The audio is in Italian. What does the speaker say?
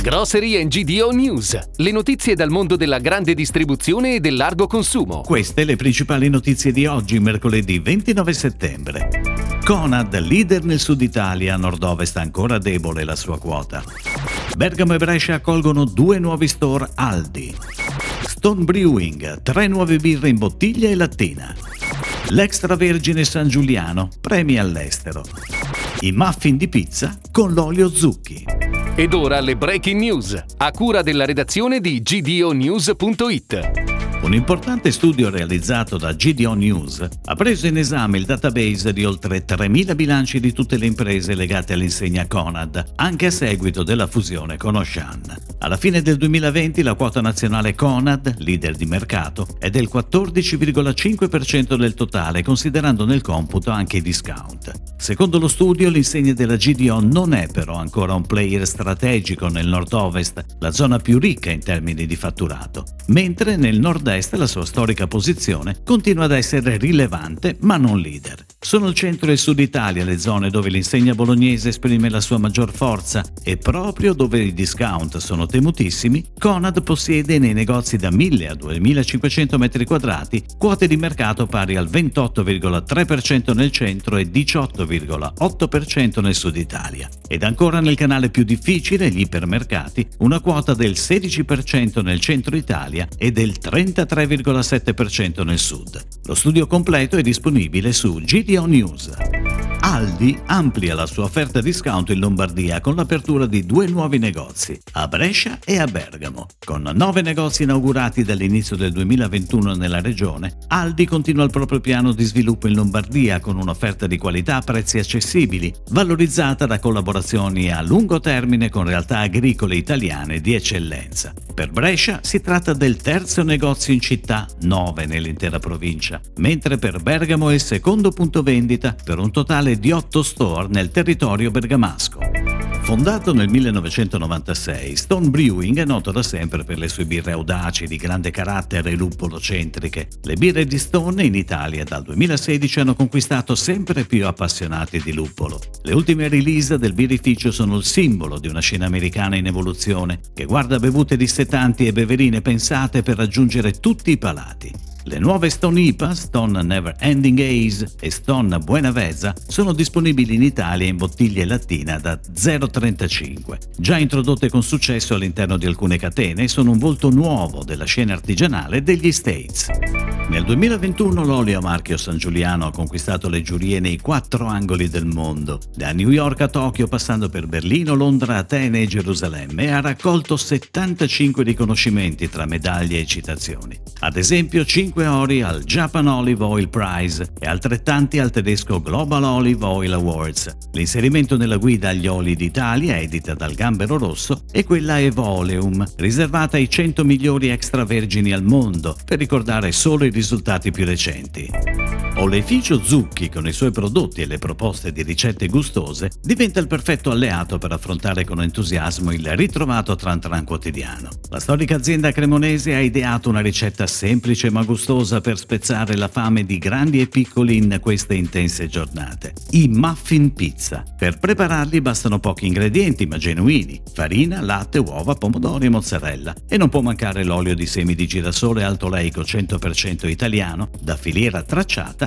Grocery GDO News, le notizie dal mondo della grande distribuzione e del largo consumo. Queste le principali notizie di oggi, mercoledì 29 settembre. Conad, leader nel sud Italia, nord-ovest ancora debole la sua quota. Bergamo e Brescia accolgono due nuovi store Aldi. Stone Brewing, tre nuove birre in bottiglia e lattina. L'extravergine San Giuliano, premi all'estero. I muffin di pizza con l'olio zucchi. Ed ora le breaking news, a cura della redazione di gdonews.it. Un importante studio realizzato da GDO News ha preso in esame il database di oltre 3.000 bilanci di tutte le imprese legate all'insegna Conad, anche a seguito della fusione con Oshan. Alla fine del 2020 la quota nazionale Conad, leader di mercato, è del 14,5% del totale, considerando nel computo anche i discount. Secondo lo studio, l'insegna della GDO non è però ancora un player strategico nel nord-ovest, la zona più ricca in termini di fatturato, mentre nel nord-est la sua storica posizione continua ad essere rilevante ma non leader. Sono il centro e il sud Italia le zone dove l'insegna bolognese esprime la sua maggior forza e proprio dove i discount sono temutissimi, Conad possiede nei negozi da 1000 a 2500 metri quadrati quote di mercato pari al 28,3% nel centro e 18,8% nel sud Italia. Ed ancora nel canale più difficile, gli ipermercati, una quota del 16% nel centro Italia e del 33,7% nel sud. Lo studio completo è disponibile su GDO News. Aldi amplia la sua offerta discount in Lombardia con l'apertura di due nuovi negozi, a Brescia e a Bergamo. Con nove negozi inaugurati dall'inizio del 2021 nella regione, Aldi continua il proprio piano di sviluppo in Lombardia con un'offerta di qualità a prezzi accessibili, valorizzata da collaborazioni a lungo termine con realtà agricole italiane di eccellenza. Per Brescia si tratta del terzo negozio in città, 9 nell'intera provincia, mentre per Bergamo è il secondo punto vendita per un totale di 8 store nel territorio bergamasco. Fondato nel 1996, Stone Brewing è noto da sempre per le sue birre audaci, di grande carattere e luppolo-centriche. Le birre di Stone in Italia dal 2016 hanno conquistato sempre più appassionati di luppolo. Le ultime release del birrificio sono il simbolo di una scena americana in evoluzione, che guarda bevute dissetanti e beverine pensate per raggiungere tutti i palati. Le nuove Stone IPA, Stone Never Ending Ace e Stone Buena Vezza sono disponibili in Italia in bottiglie lattina da 0,35. Già introdotte con successo all'interno di alcune catene, sono un volto nuovo della scena artigianale degli States. Nel 2021 l'olio a marchio San Giuliano ha conquistato le giurie nei quattro angoli del mondo, da New York a Tokyo passando per Berlino, Londra, Atene e Gerusalemme e ha raccolto 75 riconoscimenti tra medaglie e citazioni. Ad esempio 5 ori al Japan Olive Oil Prize e altrettanti al tedesco Global Olive Oil Awards. L'inserimento nella guida agli oli d'Italia, edita dal Gambero Rosso, è quella Evoleum, riservata ai 100 migliori extravergini al mondo, per ricordare solo i risultati più recenti. Oleficio Zucchi, con i suoi prodotti e le proposte di ricette gustose, diventa il perfetto alleato per affrontare con entusiasmo il ritrovato tran tran quotidiano. La storica azienda cremonese ha ideato una ricetta semplice ma gustosa per spezzare la fame di grandi e piccoli in queste intense giornate. I muffin pizza. Per prepararli bastano pochi ingredienti ma genuini: farina, latte, uova, pomodori e mozzarella. E non può mancare l'olio di semi di girasole alto leico 100% italiano, da filiera tracciata